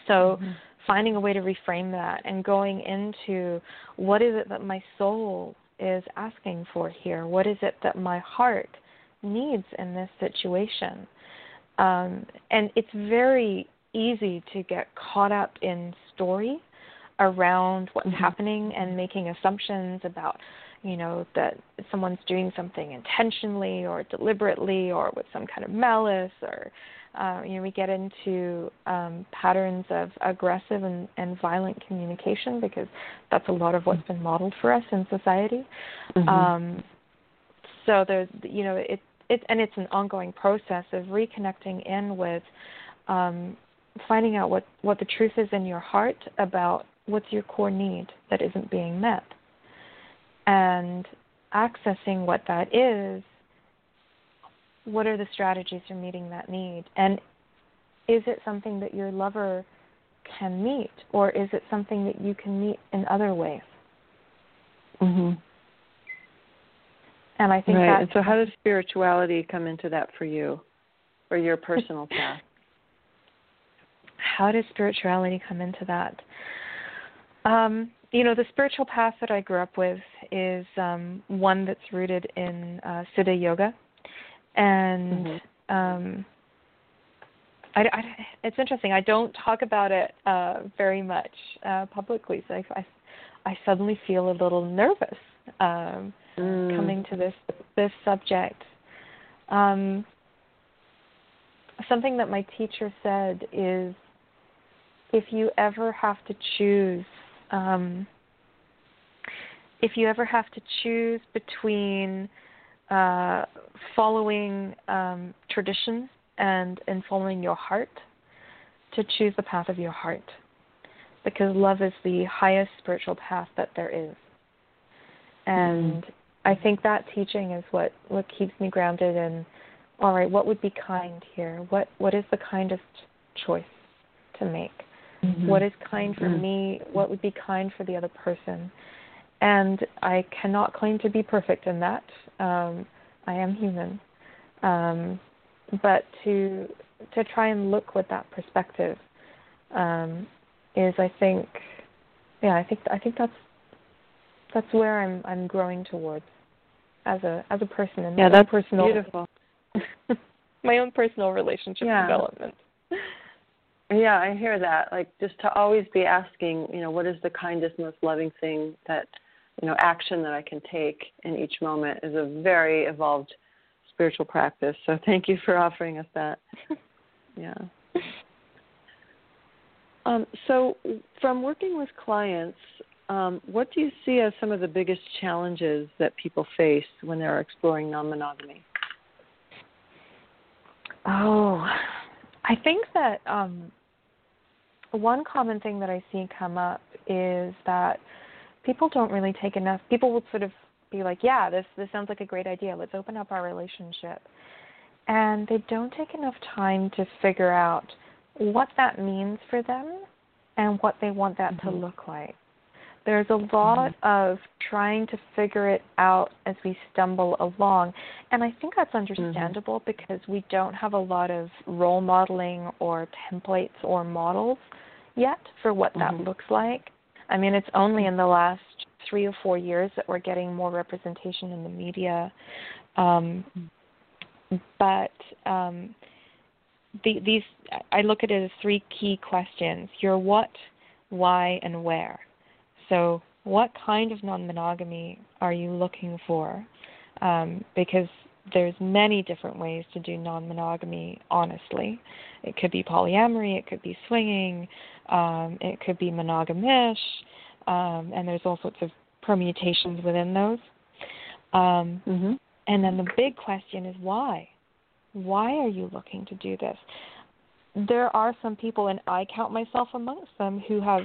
So, mm-hmm. finding a way to reframe that and going into what is it that my soul is asking for here? What is it that my heart needs in this situation? Um, and it's very easy to get caught up in story around what's mm-hmm. happening and making assumptions about you know that someone's doing something intentionally or deliberately or with some kind of malice or uh, you know we get into um, patterns of aggressive and, and violent communication because that's a lot of what's been modeled for us in society mm-hmm. um, so there's you know it it and it's an ongoing process of reconnecting in with um, finding out what what the truth is in your heart about what's your core need that isn't being met and accessing what that is, what are the strategies for meeting that need? And is it something that your lover can meet, or is it something that you can meet in other ways? Mm-hmm. And I think right. And so, how does spirituality come into that for you, for your personal <laughs> path? How does spirituality come into that? Um, you know, the spiritual path that I grew up with is um, one that's rooted in uh, Siddha Yoga, and mm-hmm. um, I, I, it's interesting. I don't talk about it uh, very much uh, publicly, so I, I, I suddenly feel a little nervous um, mm. coming to this this subject. Um, something that my teacher said is, if you ever have to choose um, if you ever have to choose between uh, following um, tradition and and following your heart, to choose the path of your heart, because love is the highest spiritual path that there is. And mm-hmm. I think that teaching is what what keeps me grounded in. All right, what would be kind here? What what is the kindest choice to make? Mm-hmm. What is kind for mm-hmm. me? What would be kind for the other person? And I cannot claim to be perfect in that. Um, I am human. Um, but to to try and look with that perspective um, is, I think, yeah, I think I think that's that's where I'm I'm growing towards as a as a person and yeah, that's personal beautiful. <laughs> my own personal relationship yeah. development. Yeah, I hear that. Like just to always be asking, you know, what is the kindest, most loving thing that, you know, action that I can take in each moment is a very evolved spiritual practice. So thank you for offering us that. <laughs> yeah. Um, so, from working with clients, um, what do you see as some of the biggest challenges that people face when they're exploring non monogamy? Oh, I think that um, one common thing that I see come up is that people don't really take enough. People will sort of be like, "Yeah, this this sounds like a great idea. Let's open up our relationship," and they don't take enough time to figure out what that means for them and what they want that mm-hmm. to look like. There's a lot mm-hmm. of trying to figure it out as we stumble along. And I think that's mm-hmm. understandable mm-hmm. because we don't have a lot of role modeling or templates or models yet for what that mm-hmm. looks like. I mean, it's only in the last three or four years that we're getting more representation in the media. Um, but um, the, these, I look at it as three key questions: your what, why, and where. So, what kind of non-monogamy are you looking for? Um, because there's many different ways to do non-monogamy. Honestly, it could be polyamory, it could be swinging, um, it could be monogamish, um, and there's all sorts of permutations within those. Um, mm-hmm. And then the big question is why? Why are you looking to do this? there are some people, and I count myself amongst them, who have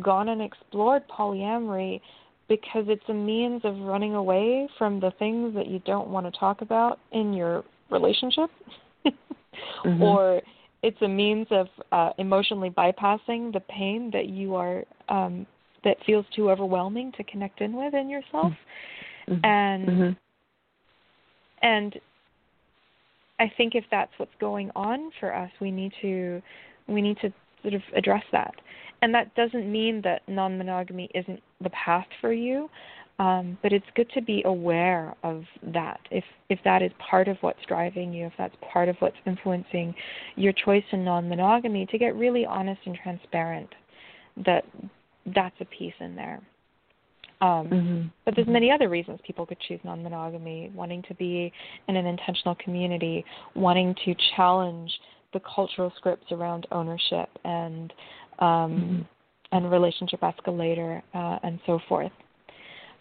gone and explored polyamory because it's a means of running away from the things that you don't want to talk about in your relationship, <laughs> mm-hmm. or it's a means of uh, emotionally bypassing the pain that you are um, that feels too overwhelming to connect in with in yourself, mm-hmm. and mm-hmm. and I think if that's what's going on for us, we need to we need to sort of address that. And that doesn't mean that non-monogamy isn't the path for you, um, but it's good to be aware of that. If if that is part of what's driving you, if that's part of what's influencing your choice in non-monogamy, to get really honest and transparent that that's a piece in there. Um, mm-hmm. But there's many other reasons people could choose non-monogamy: wanting to be in an intentional community, wanting to challenge the cultural scripts around ownership and um, and relationship escalator uh, and so forth.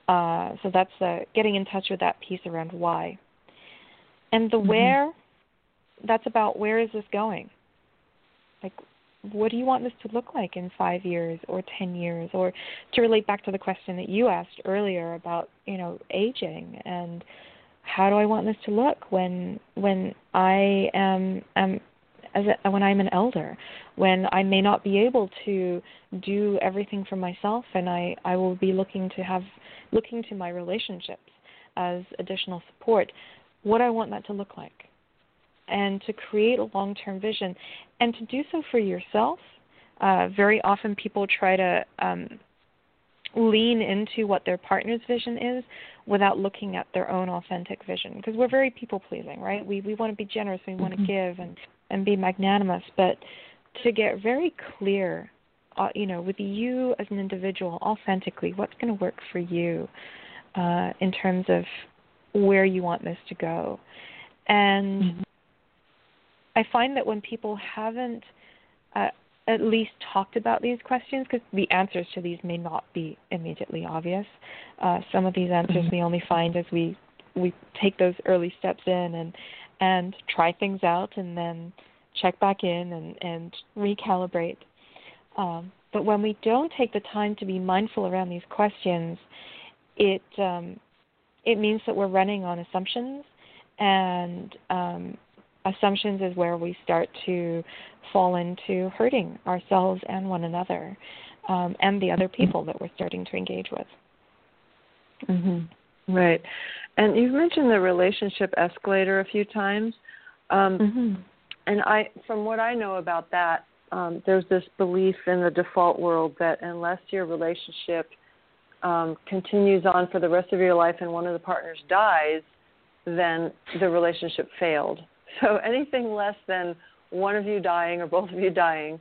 Uh, so that's uh, getting in touch with that piece around why, and the mm-hmm. where. That's about where is this going? Like what do you want this to look like in five years or ten years or to relate back to the question that you asked earlier about you know aging and how do i want this to look when when i am am as a, when i'm an elder when i may not be able to do everything for myself and i i will be looking to have looking to my relationships as additional support what i want that to look like and to create a long term vision and to do so for yourself. Uh, very often people try to um, lean into what their partner's vision is without looking at their own authentic vision because we're very people pleasing right we we want to be generous we want to mm-hmm. give and and be magnanimous but to get very clear uh, you know with you as an individual authentically what's going to work for you uh, in terms of where you want this to go and mm-hmm. I find that when people haven't uh, at least talked about these questions, because the answers to these may not be immediately obvious. Uh, some of these answers mm-hmm. we only find as we we take those early steps in and and try things out, and then check back in and and recalibrate. Um, but when we don't take the time to be mindful around these questions, it um, it means that we're running on assumptions and um, assumptions is where we start to fall into hurting ourselves and one another um, and the other people that we're starting to engage with. Mm-hmm. Right. And you've mentioned the relationship escalator a few times. Um, mm-hmm. And I, from what I know about that, um, there's this belief in the default world that unless your relationship um, continues on for the rest of your life and one of the partners dies, then the relationship failed. <laughs> So anything less than one of you dying or both of you dying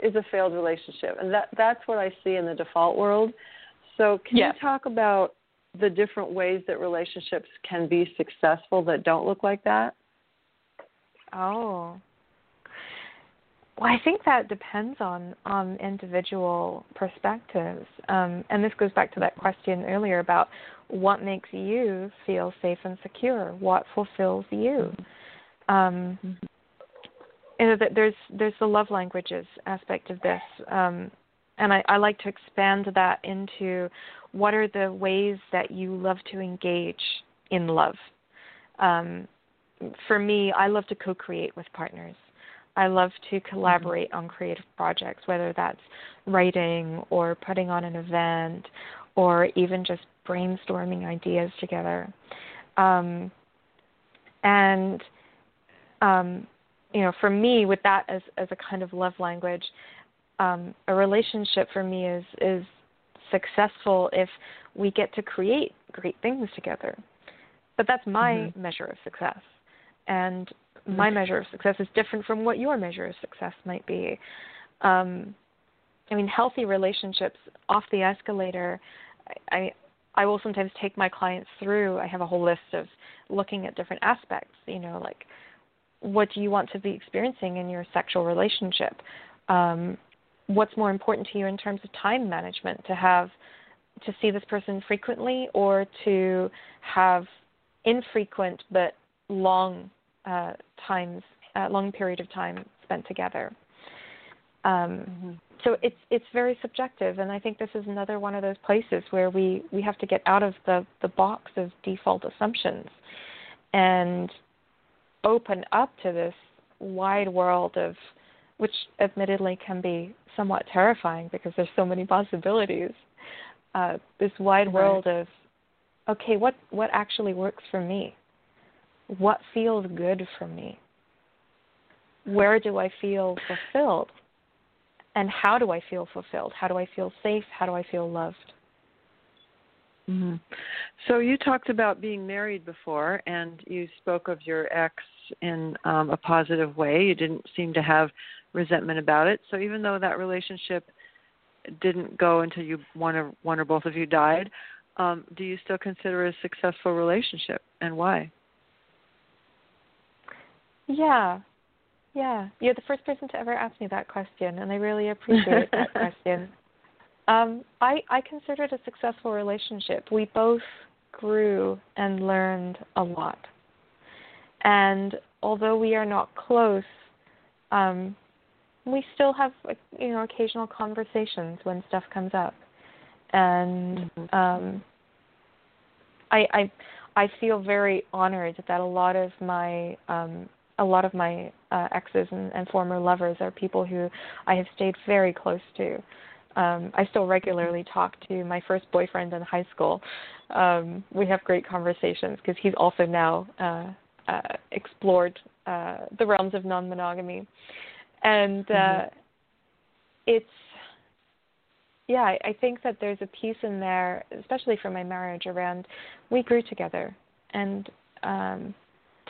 is a failed relationship. And that that's what I see in the default world. So can you talk about the different ways that relationships can be successful that don't look like that? Oh. Well, I think that depends on on individual perspectives, um, and this goes back to that question earlier about what makes you feel safe and secure, what fulfills you. Mm-hmm um, and there's there's the love languages aspect of this, um, and I, I like to expand that into what are the ways that you love to engage in love. Um, for me, I love to co-create with partners. I love to collaborate mm-hmm. on creative projects, whether that's writing or putting on an event or even just brainstorming ideas together. Um, and um, you know, for me, with that as as a kind of love language, um, a relationship for me is is successful if we get to create great things together. But that's my mm-hmm. measure of success, and my mm-hmm. measure of success is different from what your measure of success might be. Um, I mean, healthy relationships off the escalator. I, I I will sometimes take my clients through. I have a whole list of looking at different aspects. You know, like what do you want to be experiencing in your sexual relationship? Um, what's more important to you in terms of time management to have to see this person frequently or to have infrequent but long uh, times, uh, long period of time spent together. Um, mm-hmm. So it's it's very subjective, and I think this is another one of those places where we we have to get out of the the box of default assumptions, and open up to this wide world of which admittedly can be somewhat terrifying because there's so many <laughs> possibilities. Uh, this wide right. world of okay, what what actually works for me? What feels good for me? Where do I feel fulfilled? And how do I feel fulfilled? How do I feel safe? How do I feel loved? Mm-hmm. So you talked about being married before, and you spoke of your ex in um, a positive way. You didn't seem to have resentment about it. So even though that relationship didn't go until you one or one or both of you died, um, do you still consider it a successful relationship, and why? Yeah, yeah. You're the first person to ever ask me that question, and I really appreciate that <laughs> question. Um, I I consider it a successful relationship. We both grew and learned a lot, and although we are not close, um, we still have you know occasional conversations when stuff comes up, and mm-hmm. um, I I I feel very honored that a lot of my um, a lot of my uh, exes and, and former lovers are people who I have stayed very close to. Um, I still regularly talk to my first boyfriend in high school. Um, we have great conversations because he's also now uh, uh, explored uh, the realms of non-monogamy, and uh, mm-hmm. it's yeah. I, I think that there's a piece in there, especially for my marriage, around we grew together, and um,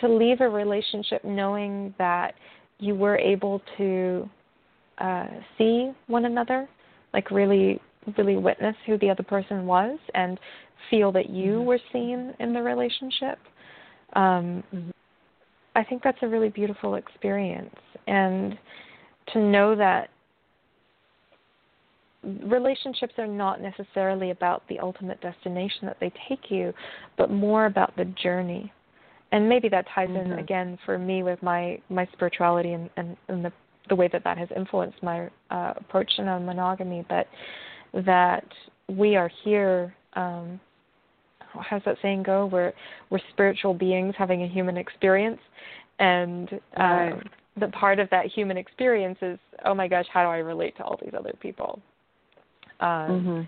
to leave a relationship knowing that you were able to uh, see one another, like really, really witness who the other person was, and feel that you mm-hmm. were seen in the relationship. Um, mm-hmm. I think that's a really beautiful experience, and to know that relationships are not necessarily about the ultimate destination that they take you, but more about the journey and maybe that ties mm-hmm. in again for me with my my spirituality and and, and the the way that that has influenced my uh, approach to non monogamy, but that we are here. Um, how's that saying go? We're we're spiritual beings having a human experience, and um, right. the part of that human experience is, oh my gosh, how do I relate to all these other people? Um, mm-hmm.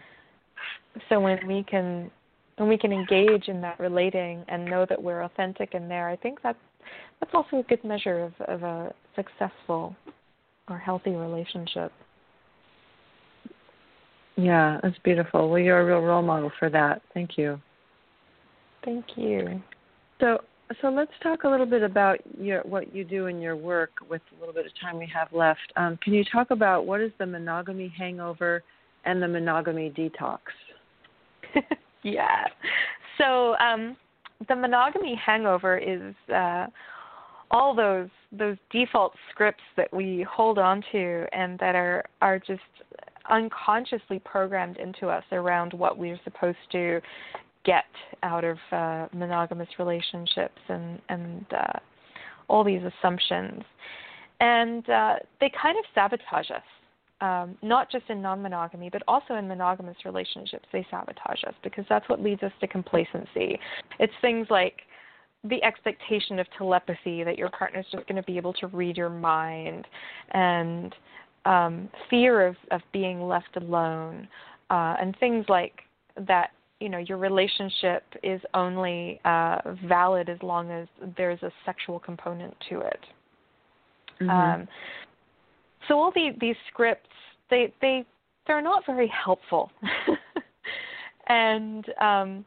So when we can and we can engage in that relating and know that we're authentic in there, I think that's that's also a good measure of, of a successful or healthy relationship. Yeah, that's beautiful. Well, you're a real role model for that. Thank you. Thank you. So, so let's talk a little bit about your, what you do in your work with a little bit of time we have left. Um, can you talk about what is the monogamy hangover and the monogamy detox? <laughs> yeah. So um, the monogamy hangover is uh, all those those default scripts that we hold on to and that are are just unconsciously programmed into us around what we're supposed to get out of uh, monogamous relationships and and uh, all these assumptions, and uh, they kind of sabotage us um, not just in non monogamy, but also in monogamous relationships, they sabotage us because that's what leads us to complacency. It's things like the expectation of telepathy that your partner's just going to be able to read your mind, and um, fear of, of being left alone, uh, and things like that. You know, your relationship is only uh, valid as long as there's a sexual component to it. Mm-hmm. Um, so all the, these scripts they they they're not very helpful <laughs> and um,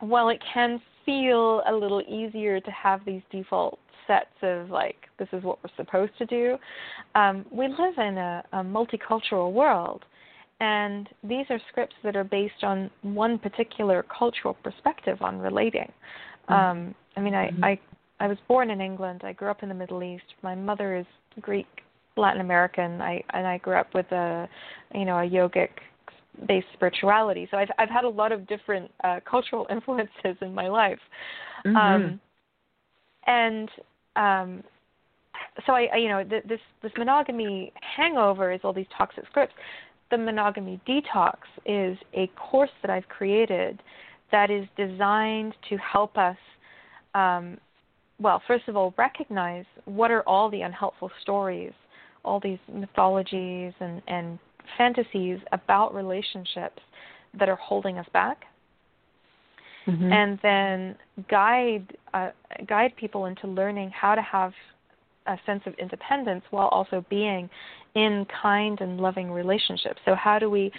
while it can feel a little easier to have these default sets of like this is what we're supposed to do um, we live in a, a multicultural world and these are scripts that are based on one particular cultural perspective on relating mm-hmm. um, i mean I, mm-hmm. I i was born in england i grew up in the middle east my mother is greek Latin American. I and I grew up with a, you know, a yogic based spirituality. So I've I've had a lot of different uh, cultural <laughs> influences in my life, mm-hmm. um, and um, so I, I you know th- this this monogamy hangover is all these toxic scripts. The monogamy detox is a course that I've created that is designed to help us. Um, well, first of all, recognize what are all the unhelpful stories, all these mythologies and, and fantasies about relationships that are holding us back mm-hmm. and then guide uh, guide people into learning how to have a sense of independence while also being in kind and loving relationships. So how do we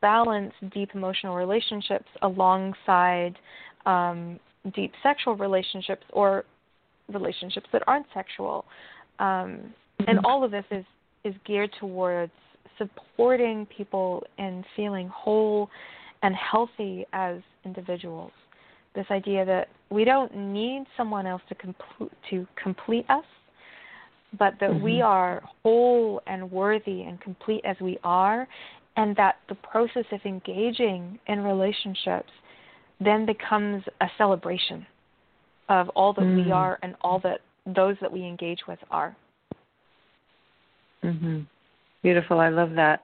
balance deep emotional relationships alongside um, deep sexual relationships or relationships that aren't sexual? Um, mm-hmm. And all of this is is geared towards supporting people in feeling whole and healthy as individuals this idea that we don't need someone else to complete to complete us, but that mm-hmm. we are whole and worthy and complete as we are, and that the process of engaging in relationships then becomes a celebration of all that mm. we are and all that those that we engage with are. Mhm. Beautiful. I love that.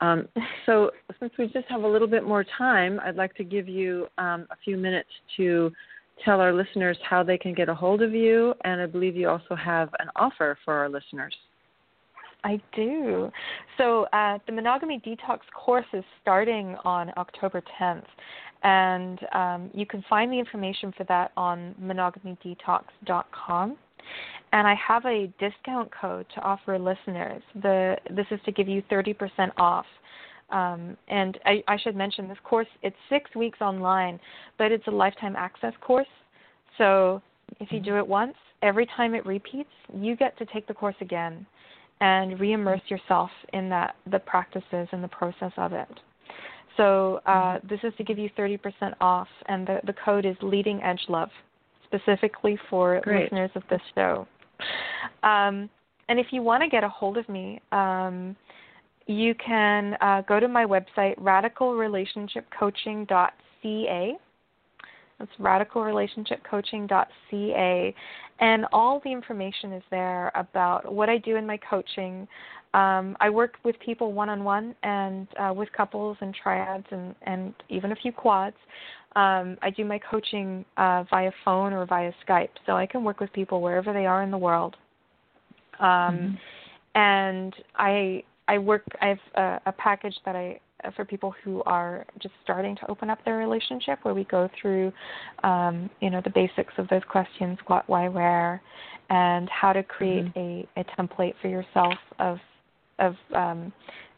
Um, so, since we just have a little bit more time, I'd like to give you um, a few minutes to tell our listeners how they can get a hold of you, and I believe you also have an offer for our listeners. I do. So, uh, the Monogamy Detox course is starting on October 10th, and um, you can find the information for that on monogamydetox.com and I have a discount code to offer listeners. The this is to give you 30% off. Um, and I, I should mention this course. It's six weeks online, but it's a lifetime access course. So if you do it once, every time it repeats, you get to take the course again and reimmerse yourself in that the practices and the process of it. So uh, this is to give you 30% off, and the, the code is Leading Edge Love, specifically for Great. listeners of this show. Um, and if you want to get a hold of me, um, you can uh, go to my website, radicalrelationshipcoaching.ca. That's radicalrelationshipcoaching.ca. And all the information is there about what I do in my coaching. Um, I work with people one on one and uh, with couples and triads and, and even a few quads. Um, I do my coaching uh, via phone or via Skype, so I can work with people wherever they are in the world. Um, mm-hmm. And I I work. I have a, a package that I for people who are just starting to open up their relationship, where we go through, um, you know, the basics of those questions: what, why, where, and how to create mm-hmm. a, a template for yourself of of um,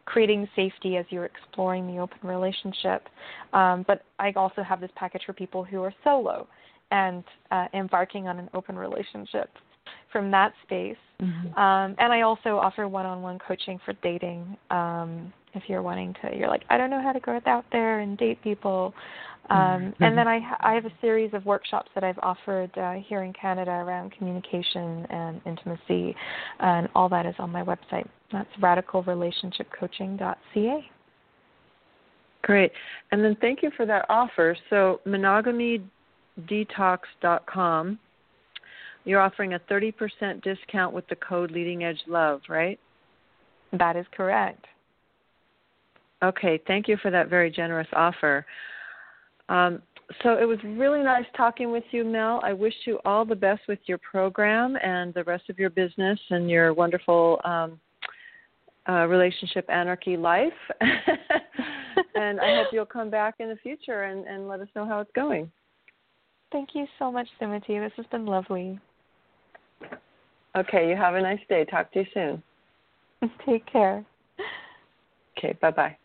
creating safety as you're exploring the open relationship. Um, but I also have this package for people who are solo and uh, embarking on an open relationship from that space. Mm-hmm. Um, and I also offer one-on-one coaching for dating. Um, if you're wanting to, you're like, I don't know how to go out there and date people. Um, mm-hmm. And then I, I have a series of workshops that I've offered uh, here in Canada around communication and intimacy, and all that is on my website. That's radicalrelationshipcoaching.ca. Great. And then thank you for that offer. So, monogamydetox.com, you're offering a 30% discount with the code Leading Edge Love, right? That is correct. Okay, thank you for that very generous offer. Um, so it was really nice talking with you, Mel. I wish you all the best with your program and the rest of your business and your wonderful um, uh, relationship anarchy life. <laughs> and I hope you'll come back in the future and, and let us know how it's going. Thank you so much, Sumati. This has been lovely. Okay, you have a nice day. Talk to you soon. <laughs> Take care. Okay, bye bye.